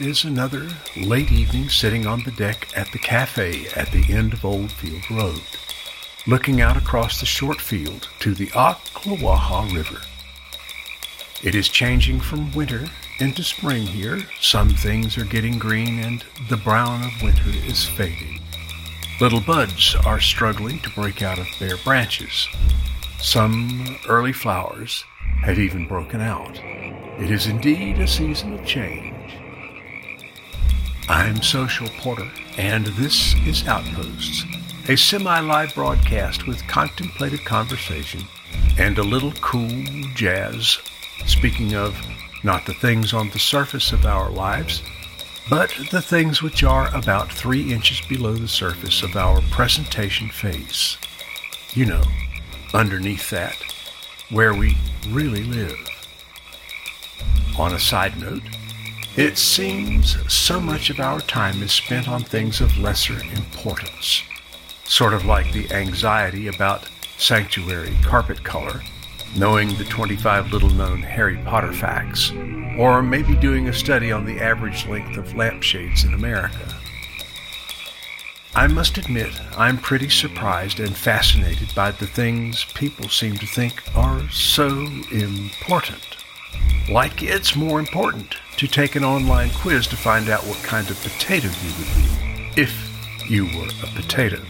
It is another late evening sitting on the deck at the cafe at the end of Oldfield Road, looking out across the short field to the Ocklawaha River. It is changing from winter into spring here. Some things are getting green and the brown of winter is fading. Little buds are struggling to break out of bare branches. Some early flowers have even broken out. It is indeed a season of change. I'm Social Porter, and this is Outposts, a semi live broadcast with contemplative conversation and a little cool jazz. Speaking of not the things on the surface of our lives, but the things which are about three inches below the surface of our presentation face. You know, underneath that, where we really live. On a side note, it seems so much of our time is spent on things of lesser importance, sort of like the anxiety about sanctuary carpet color, knowing the 25 little known Harry Potter facts, or maybe doing a study on the average length of lampshades in America. I must admit, I'm pretty surprised and fascinated by the things people seem to think are so important. Like it's more important to take an online quiz to find out what kind of potato you would be, if you were a potato,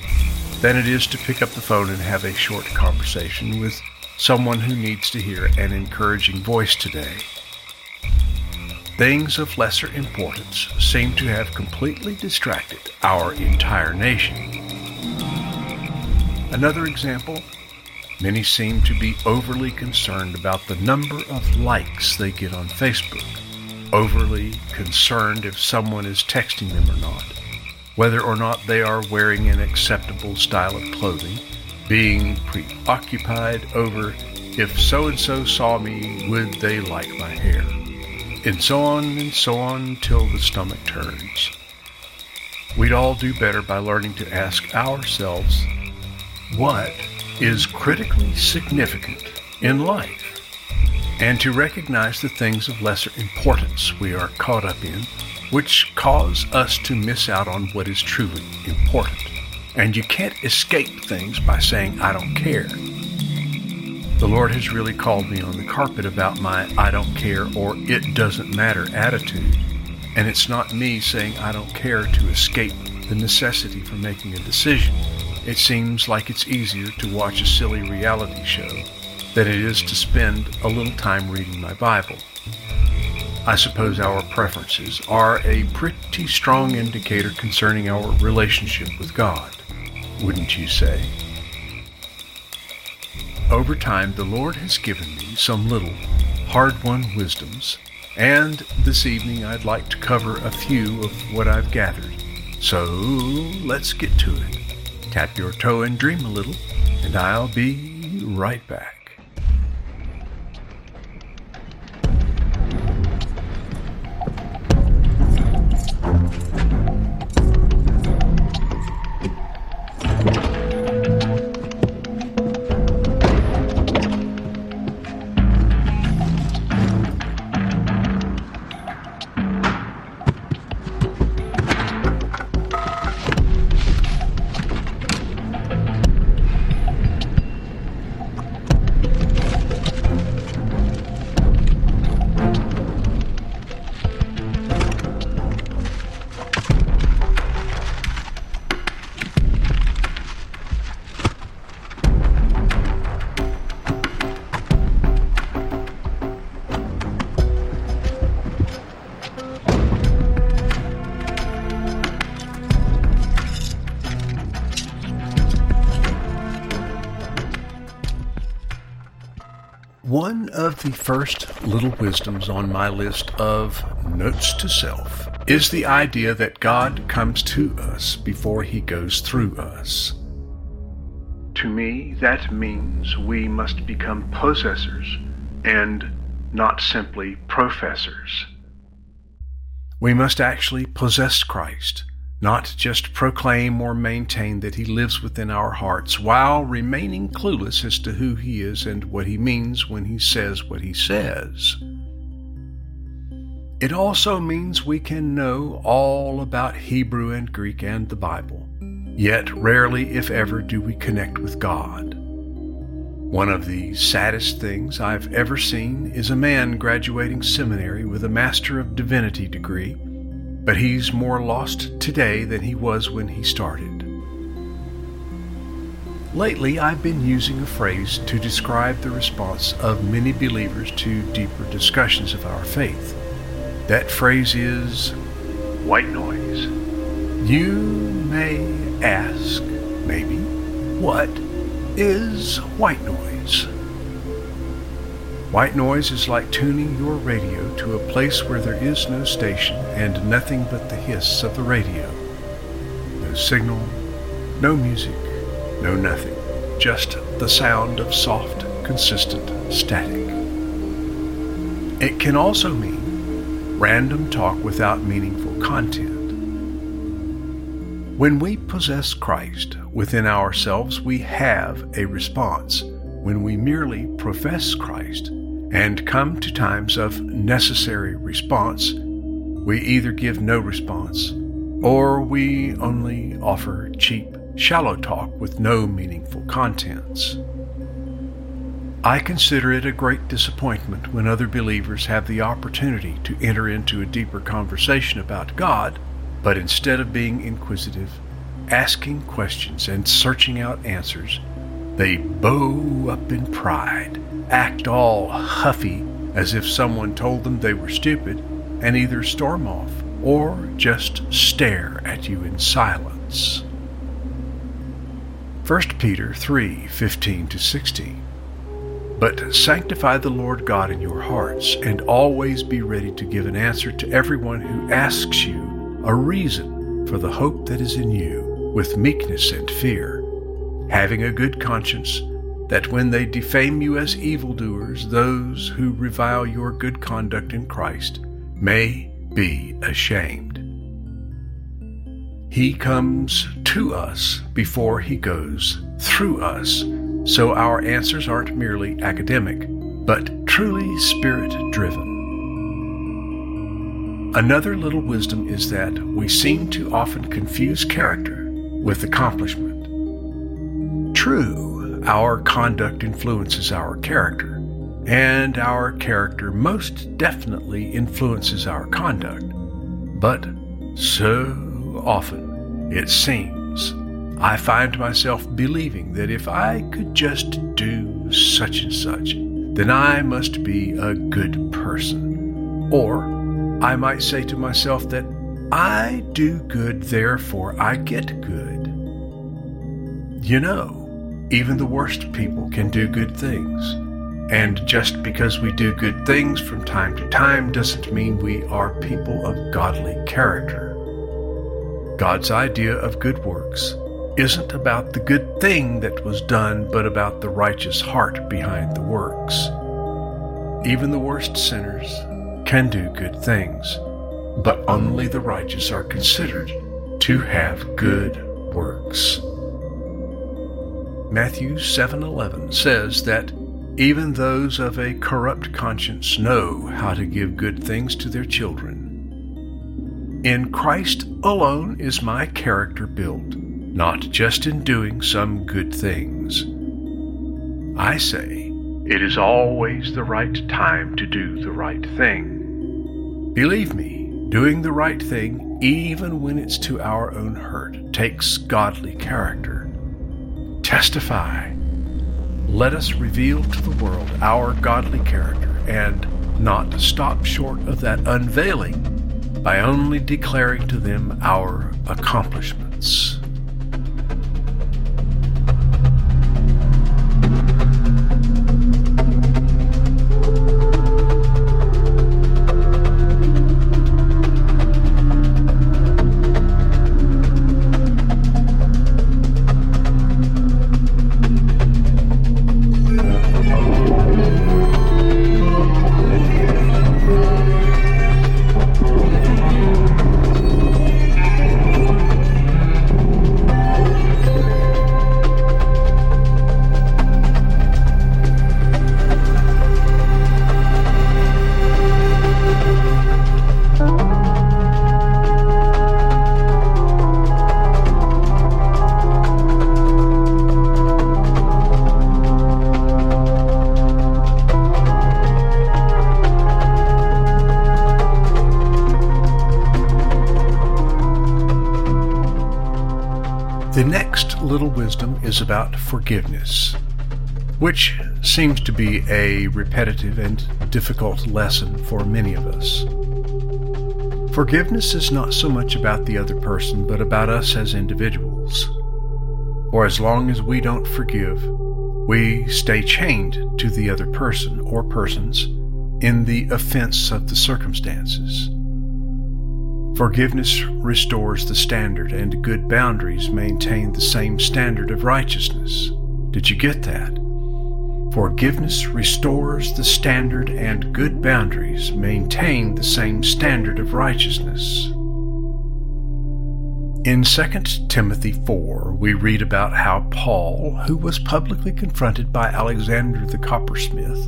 than it is to pick up the phone and have a short conversation with someone who needs to hear an encouraging voice today. Things of lesser importance seem to have completely distracted our entire nation. Another example Many seem to be overly concerned about the number of likes they get on Facebook, overly concerned if someone is texting them or not, whether or not they are wearing an acceptable style of clothing, being preoccupied over if so and so saw me, would they like my hair, and so on and so on till the stomach turns. We'd all do better by learning to ask ourselves, what is critically significant in life, and to recognize the things of lesser importance we are caught up in, which cause us to miss out on what is truly important. And you can't escape things by saying, I don't care. The Lord has really called me on the carpet about my I don't care or it doesn't matter attitude. And it's not me saying I don't care to escape the necessity for making a decision. It seems like it's easier to watch a silly reality show than it is to spend a little time reading my Bible. I suppose our preferences are a pretty strong indicator concerning our relationship with God, wouldn't you say? Over time, the Lord has given me some little hard won wisdoms, and this evening I'd like to cover a few of what I've gathered. So let's get to it. Tap your toe and dream a little, and I'll be right back. Of the first little wisdoms on my list of notes to self is the idea that God comes to us before he goes through us. To me, that means we must become possessors and not simply professors. We must actually possess Christ not just proclaim or maintain that he lives within our hearts while remaining clueless as to who he is and what he means when he says what he says. It also means we can know all about Hebrew and Greek and the Bible, yet rarely, if ever, do we connect with God. One of the saddest things I've ever seen is a man graduating seminary with a Master of Divinity degree, but he's more lost today than he was when he started. Lately, I've been using a phrase to describe the response of many believers to deeper discussions of our faith. That phrase is white noise. You may ask, maybe, what is white noise? White noise is like tuning your radio to a place where there is no station and nothing but the hiss of the radio. No signal, no music, no nothing. Just the sound of soft, consistent static. It can also mean random talk without meaningful content. When we possess Christ within ourselves, we have a response. When we merely profess Christ and come to times of necessary response, we either give no response or we only offer cheap, shallow talk with no meaningful contents. I consider it a great disappointment when other believers have the opportunity to enter into a deeper conversation about God, but instead of being inquisitive, asking questions, and searching out answers, they bow up in pride, act all huffy as if someone told them they were stupid, and either storm off or just stare at you in silence. 1 Peter 3 15 to 16. But sanctify the Lord God in your hearts, and always be ready to give an answer to everyone who asks you a reason for the hope that is in you, with meekness and fear, having a good conscience, that when they defame you as evildoers, those who revile your good conduct in Christ may be ashamed. He comes to us before he goes through us so our answers aren't merely academic, but truly spirit driven. Another little wisdom is that we seem to often confuse character with accomplishment. True, our conduct influences our character, and our character most definitely influences our conduct. But so often, it seems I find myself believing that if I could just do such and such, then I must be a good person. Or I might say to myself that I do good, therefore I get good. You know, even the worst people can do good things. And just because we do good things from time to time doesn't mean we are people of godly character. God's idea of good works isn't about the good thing that was done, but about the righteous heart behind the works. Even the worst sinners can do good things, but only the righteous are considered to have good works. Matthew 7:11 says that even those of a corrupt conscience know how to give good things to their children. In Christ alone is my character built not just in doing some good things. I say, it is always the right time to do the right thing. Believe me, doing the right thing, even when it's to our own hurt, takes godly character. Testify. Let us reveal to the world our godly character and not stop short of that unveiling by only declaring to them our accomplishments. Is about forgiveness, which seems to be a repetitive and difficult lesson for many of us. Forgiveness is not so much about the other person, but about us as individuals. For as long as we don't forgive, we stay chained to the other person or persons in the offense of the circumstances. Forgiveness restores the standard, and good boundaries maintain the same standard of righteousness. Did you get that? Forgiveness restores the standard, and good boundaries maintain the same standard of righteousness. In 2 Timothy 4, we read about how Paul, who was publicly confronted by Alexander the coppersmith,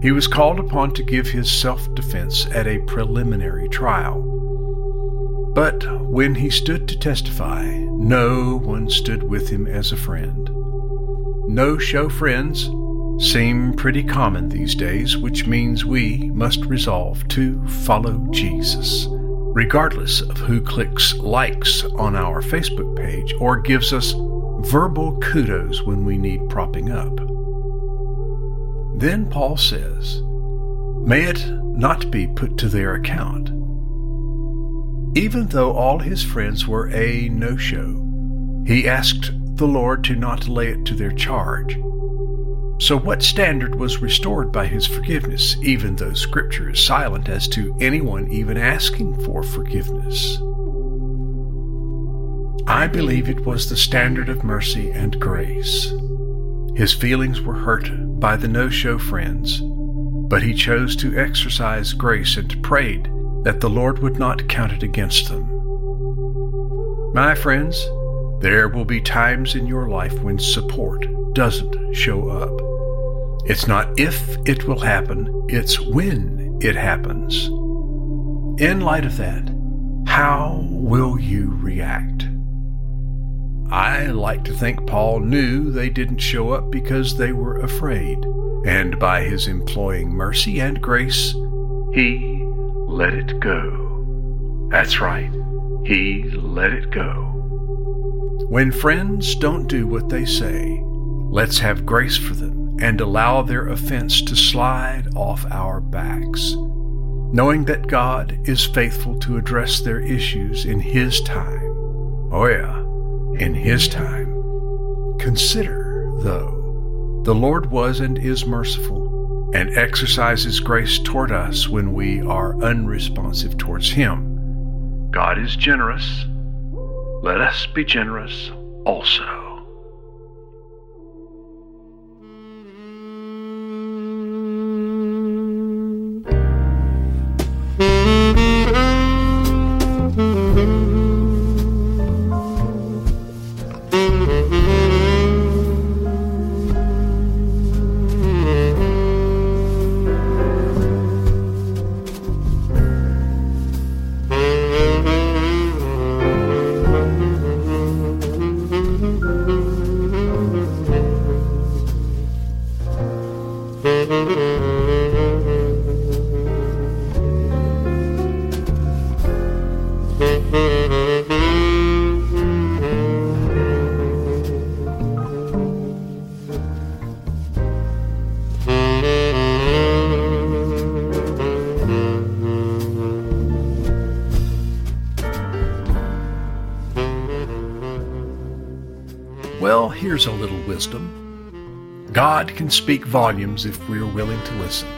he was called upon to give his self defense at a preliminary trial. But when he stood to testify, no one stood with him as a friend. No show friends seem pretty common these days, which means we must resolve to follow Jesus, regardless of who clicks likes on our Facebook page or gives us verbal kudos when we need propping up. Then Paul says, May it not be put to their account even though all his friends were a no show, he asked the Lord to not lay it to their charge. So, what standard was restored by his forgiveness, even though Scripture is silent as to anyone even asking for forgiveness? I believe it was the standard of mercy and grace. His feelings were hurt by the no show friends, but he chose to exercise grace and prayed that the Lord would not count it against them. My friends, there will be times in your life when support doesn't show up. It's not if it will happen, it's when it happens. In light of that, how will you react? I like to think Paul knew they didn't show up because they were afraid, and by his employing mercy and grace, he let it go. That's right, he let it go. When friends don't do what they say, let's have grace for them and allow their offense to slide off our backs, knowing that God is faithful to address their issues in His time. Oh, yeah, in His time. Consider, though, the Lord was and is merciful and exercises grace toward us when we are unresponsive towards Him. God is generous. Let us be generous also. Can speak volumes if we're willing to listen.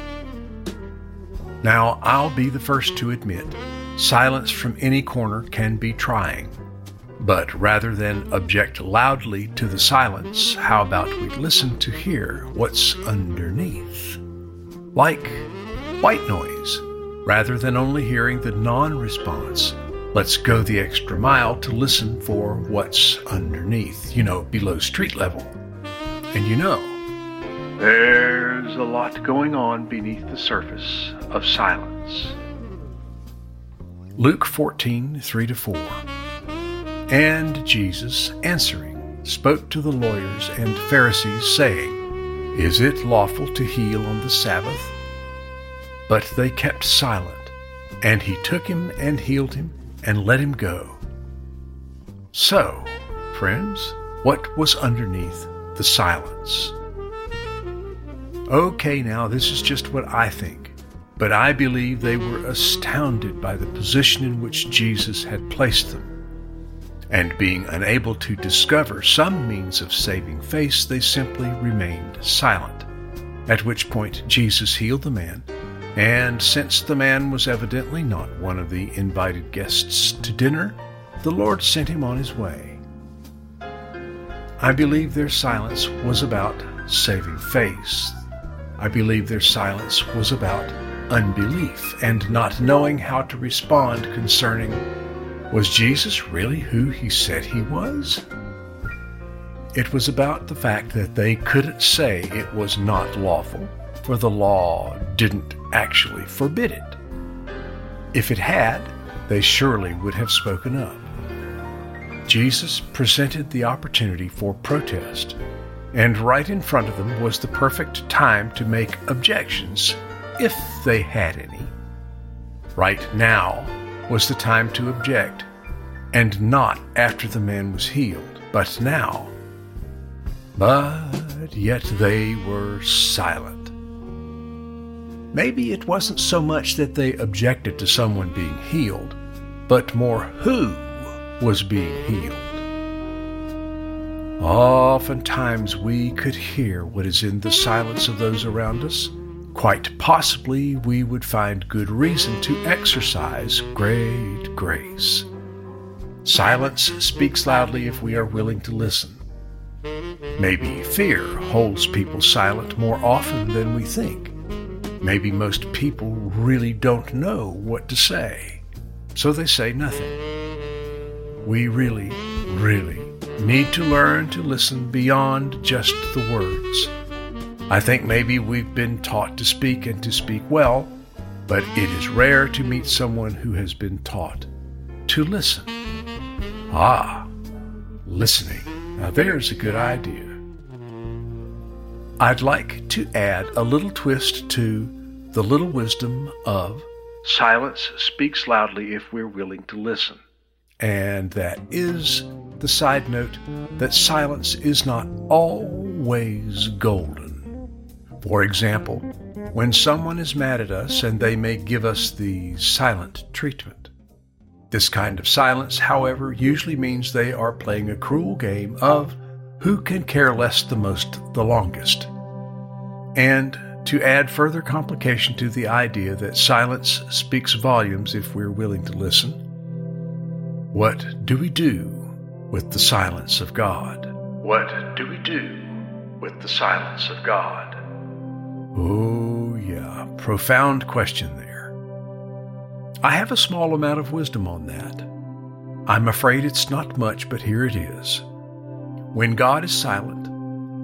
Now, I'll be the first to admit silence from any corner can be trying. But rather than object loudly to the silence, how about we listen to hear what's underneath? Like white noise, rather than only hearing the non response Let's go the extra mile to listen for what's underneath, you know, below street level. And you know, there's a lot going on beneath the surface of silence. Luke 14, 3 to 4. And Jesus, answering, spoke to the lawyers and Pharisees, saying, Is it lawful to heal on the Sabbath? But they kept silent. And he took him and healed him and let him go. So, friends? What was underneath the silence? Okay, now this is just what I think, but I believe they were astounded by the position in which Jesus had placed them. And being unable to discover some means of saving face, they simply remained silent. At which point Jesus healed the man, and since the man was evidently not one of the invited guests to dinner, the Lord sent him on his way. I believe their silence was about saving face. I believe their silence was about unbelief and not knowing how to respond concerning was Jesus really who he said he was? It was about the fact that they couldn't say it was not lawful, for the law didn't actually forbid it. If it had, they surely would have spoken up. Jesus presented the opportunity for protest, and right in front of them was the perfect time to make objections, if they had any. Right now was the time to object, and not after the man was healed, but now. But yet they were silent. Maybe it wasn't so much that they objected to someone being healed, but more who was being healed. Oftentimes we could hear what is in the silence of those around us Quite possibly, we would find good reason to exercise great grace. Silence speaks loudly if we are willing to listen. Maybe fear holds people silent more often than we think. Maybe most people really don't know what to say, so they say nothing. We really, really need to learn to listen beyond just the words. I think maybe we've been taught to speak and to speak well, but it is rare to meet someone who has been taught to listen. Ah, listening. Now there's a good idea. I'd like to add a little twist to the little wisdom of silence speaks loudly if we're willing to listen. And that is the side note that silence is not always golden. For example, when someone is mad at us and they may give us the silent treatment. This kind of silence, however, usually means they are playing a cruel game of who can care less the most the longest. And to add further complication to the idea that silence speaks volumes if we're willing to listen, what do we do with the silence of God? What do we do with the silence of God? Oh, yeah, profound question there. I have a small amount of wisdom on that. I'm afraid it's not much, but here it is. When God is silent,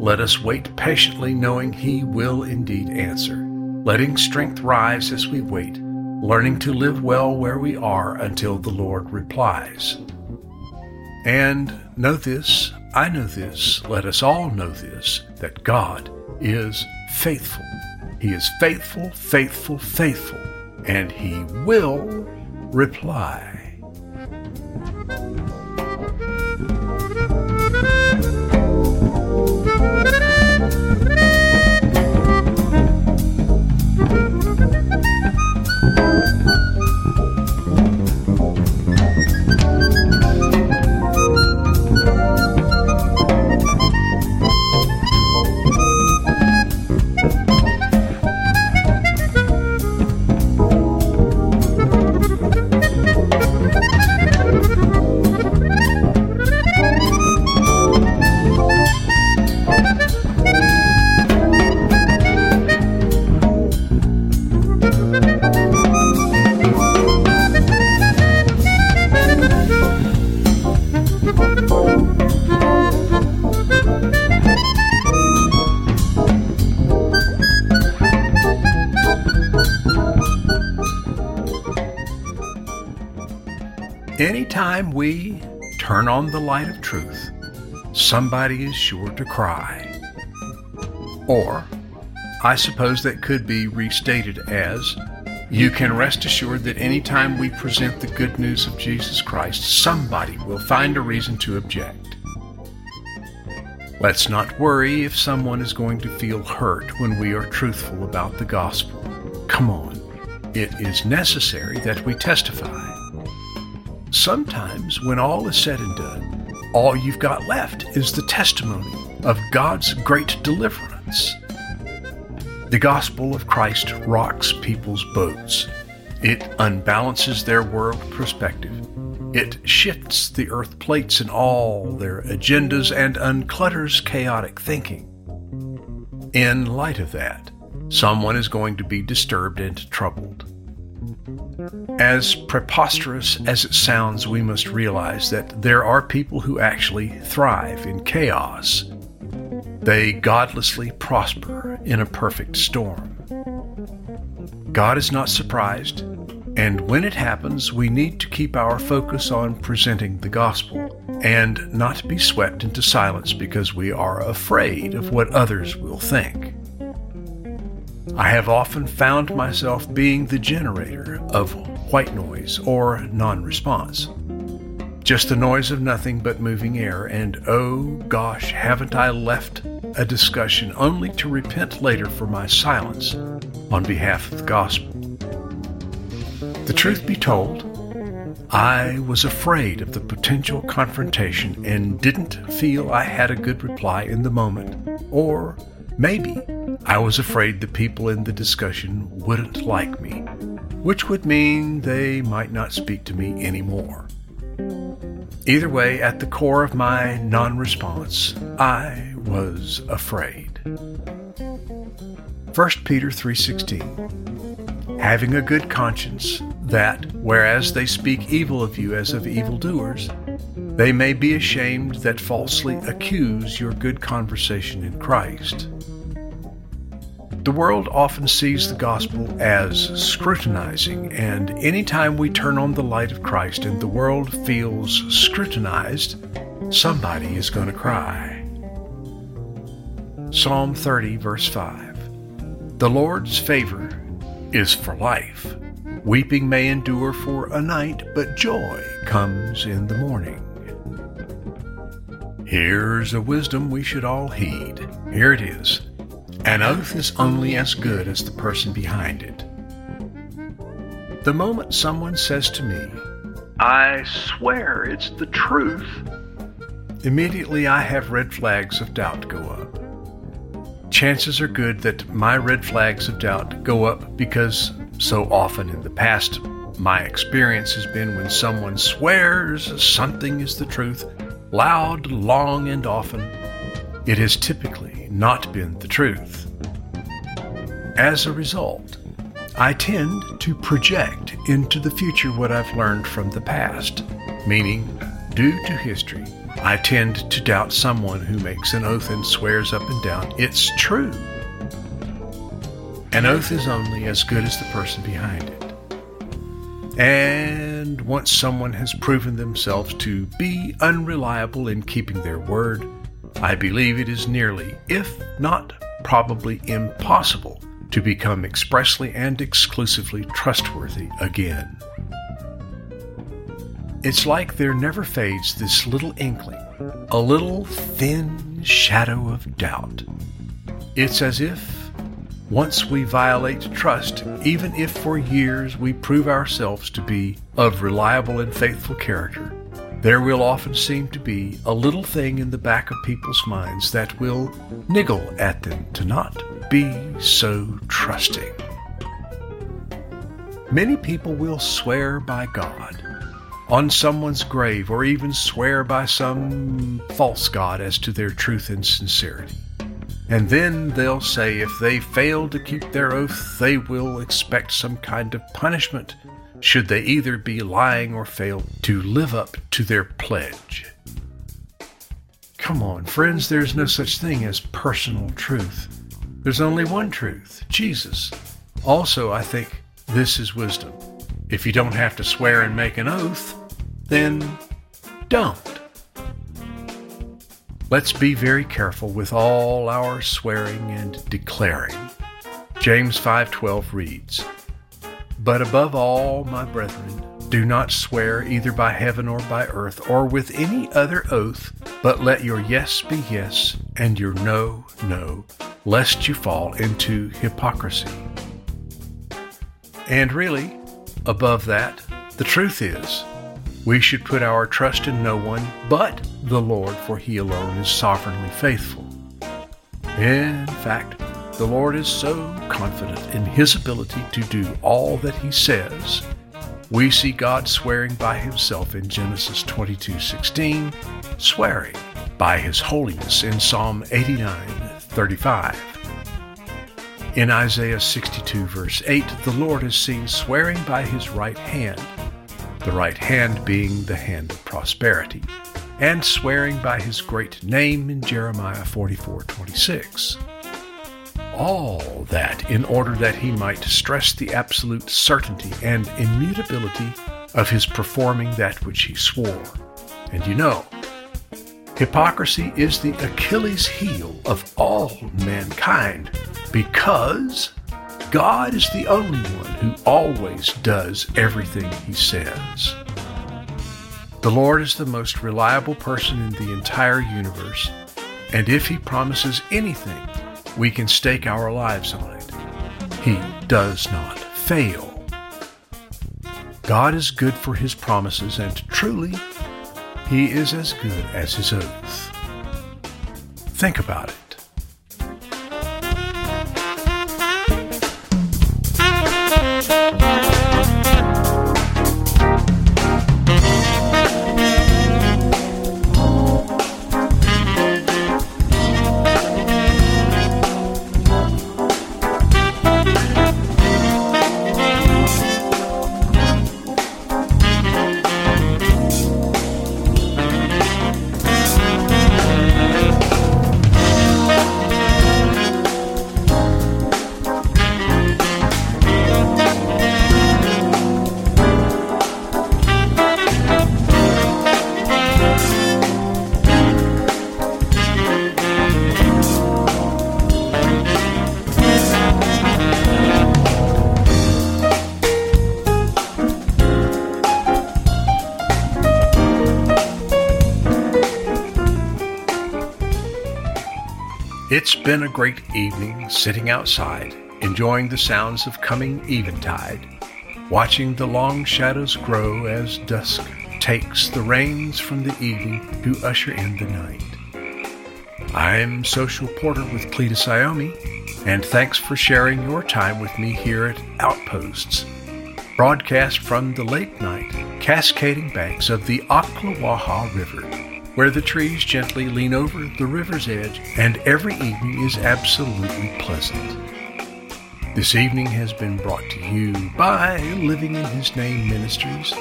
let us wait patiently, knowing He will indeed answer, letting strength rise as we wait, learning to live well where we are until the Lord replies. And know this, I know this, let us all know this, that God is faithful. He is faithful, faithful, faithful, and he will reply. Anytime we turn on the light of truth, somebody is sure to cry. Or, I suppose that could be restated as You can rest assured that anytime we present the good news of Jesus Christ, somebody will find a reason to object. Let's not worry if someone is going to feel hurt when we are truthful about the gospel. Come on. It is necessary that we testify. Sometimes, when all is said and done, all you've got left is the testimony of God's great deliverance. The gospel of Christ rocks people's boats. It unbalances their world perspective. It shifts the earth plates and all their agendas and unclutters chaotic thinking. In light of that, someone is going to be disturbed and troubled. As preposterous as it sounds, we must realize that there are people who actually thrive in chaos. They godlessly prosper in a perfect storm. God is not surprised, and when it happens, we need to keep our focus on presenting the gospel and not be swept into silence because we are afraid of what others will think. I have often found myself being the generator of white noise or non response. Just the noise of nothing but moving air, and oh gosh, haven't I left a discussion only to repent later for my silence on behalf of the gospel. The truth be told, I was afraid of the potential confrontation and didn't feel I had a good reply in the moment, or maybe I was afraid the people in the discussion wouldn't like me, which would mean they might not speak to me anymore. Either way, at the core of my non response, I was afraid. 1 Peter 3:16 Having a good conscience that whereas they speak evil of you as of evildoers they may be ashamed that falsely accuse your good conversation in Christ. The world often sees the gospel as scrutinizing, and anytime we turn on the light of Christ and the world feels scrutinized, somebody is going to cry. Psalm 30, verse 5 The Lord's favor is for life. Weeping may endure for a night, but joy comes in the morning. Here's a wisdom we should all heed. Here it is. An oath is only as good as the person behind it. The moment someone says to me, I swear it's the truth, immediately I have red flags of doubt go up. Chances are good that my red flags of doubt go up because so often in the past, my experience has been when someone swears something is the truth, loud, long, and often, it has typically not been the truth. As a result, I tend to project into the future what I've learned from the past, meaning, due to history, I tend to doubt someone who makes an oath and swears up and down it's true. An oath is only as good as the person behind it. And once someone has proven themselves to be unreliable in keeping their word, I believe it is nearly, if not probably impossible, to become expressly and exclusively trustworthy again. It's like there never fades this little inkling, a little thin shadow of doubt. It's as if once we violate trust, even if for years we prove ourselves to be of reliable and faithful character, there will often seem to be a little thing in the back of people's minds that will niggle at them to not be so trusting. Many people will swear by God on someone's grave or even swear by some false god as to their truth and sincerity. And then they'll say if they fail to keep their oath, they will expect some kind of punishment should they either be lying or fail to live up to their pledge. Come on, friends, there's no such thing as personal truth. There's only one truth Jesus. Also, I think this is wisdom. If you don't have to swear and make an oath, then don't. Let's be very careful with all our swearing and declaring. James 5:12 reads, but above all, my brethren, Do not swear either by heaven or by earth or with any other oath, but let your yes be yes and your no, no, lest you fall into hypocrisy. And really, above that, the truth is, we should put our trust in no one but the Lord, for he alone is sovereignly faithful. In fact, the Lord is so confident in his ability to do all that he says. We see God swearing by himself in Genesis 22:16, swearing by his holiness in Psalm 89:35. In Isaiah 62 verse 8, the Lord is seen swearing by his right hand, the right hand being the hand of prosperity, and swearing by his great name in Jeremiah 44:26. All that in order that he might stress the absolute certainty and immutability of his performing that which he swore. And you know, hypocrisy is the Achilles heel of all mankind because God is the only one who always does everything he says. The Lord is the most reliable person in the entire universe, and if he promises anything, we can stake our lives on it. He does not fail. God is good for his promises, and truly, he is as good as his oath. Think about it. It's been a great evening sitting outside, enjoying the sounds of coming eventide, watching the long shadows grow as dusk takes the reins from the evening to usher in the night. I'm Social Porter with Cletus Iomi, and thanks for sharing your time with me here at Outposts, broadcast from the late night cascading banks of the Ocklawaha River where the trees gently lean over the river's edge, and every evening is absolutely pleasant. This evening has been brought to you by Living in His Name Ministries,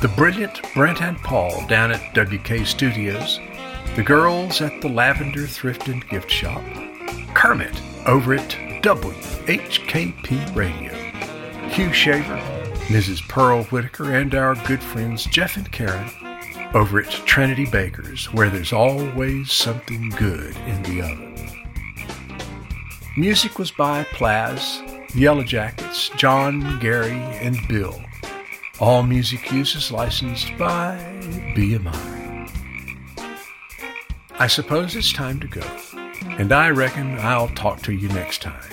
the brilliant Brent and Paul down at WK Studios, the girls at the Lavender Thrift and Gift Shop, Kermit over at WHKP Radio, Hugh Shaver, Mrs. Pearl Whitaker, and our good friends Jeff and Karen over at Trinity Bakers, where there's always something good in the oven. Music was by Plaz, Yellow Jackets, John, Gary, and Bill. All music use is licensed by BMI. I suppose it's time to go, and I reckon I'll talk to you next time.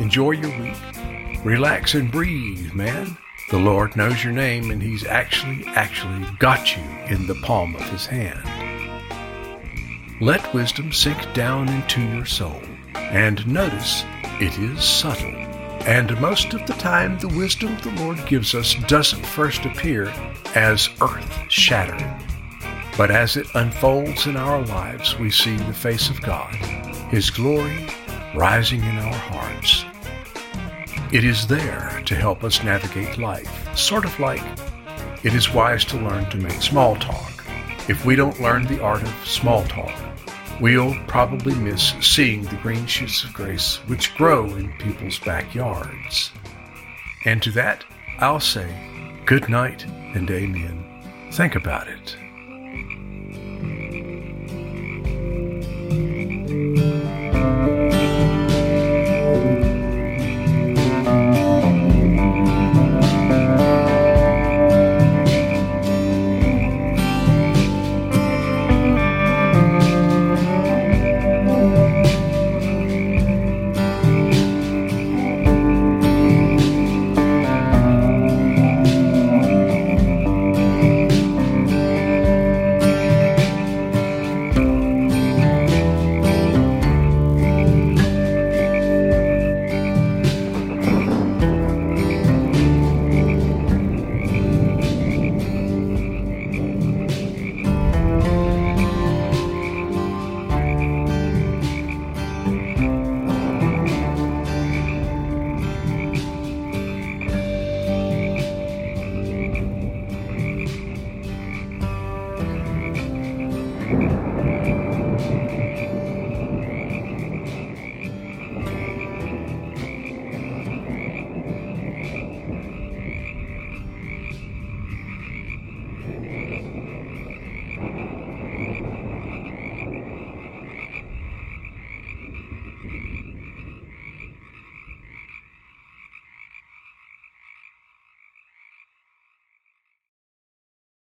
Enjoy your week. Relax and breathe, man. The Lord knows your name, and He's actually, actually got you in the palm of His hand. Let wisdom sink down into your soul, and notice it is subtle. And most of the time, the wisdom the Lord gives us doesn't first appear as earth shattering. But as it unfolds in our lives, we see the face of God, His glory rising in our hearts, it is there to help us navigate life, sort of like it is wise to learn to make small talk. If we don't learn the art of small talk, we'll probably miss seeing the green shoots of grace which grow in people's backyards. And to that, I'll say good night and amen. Think about it.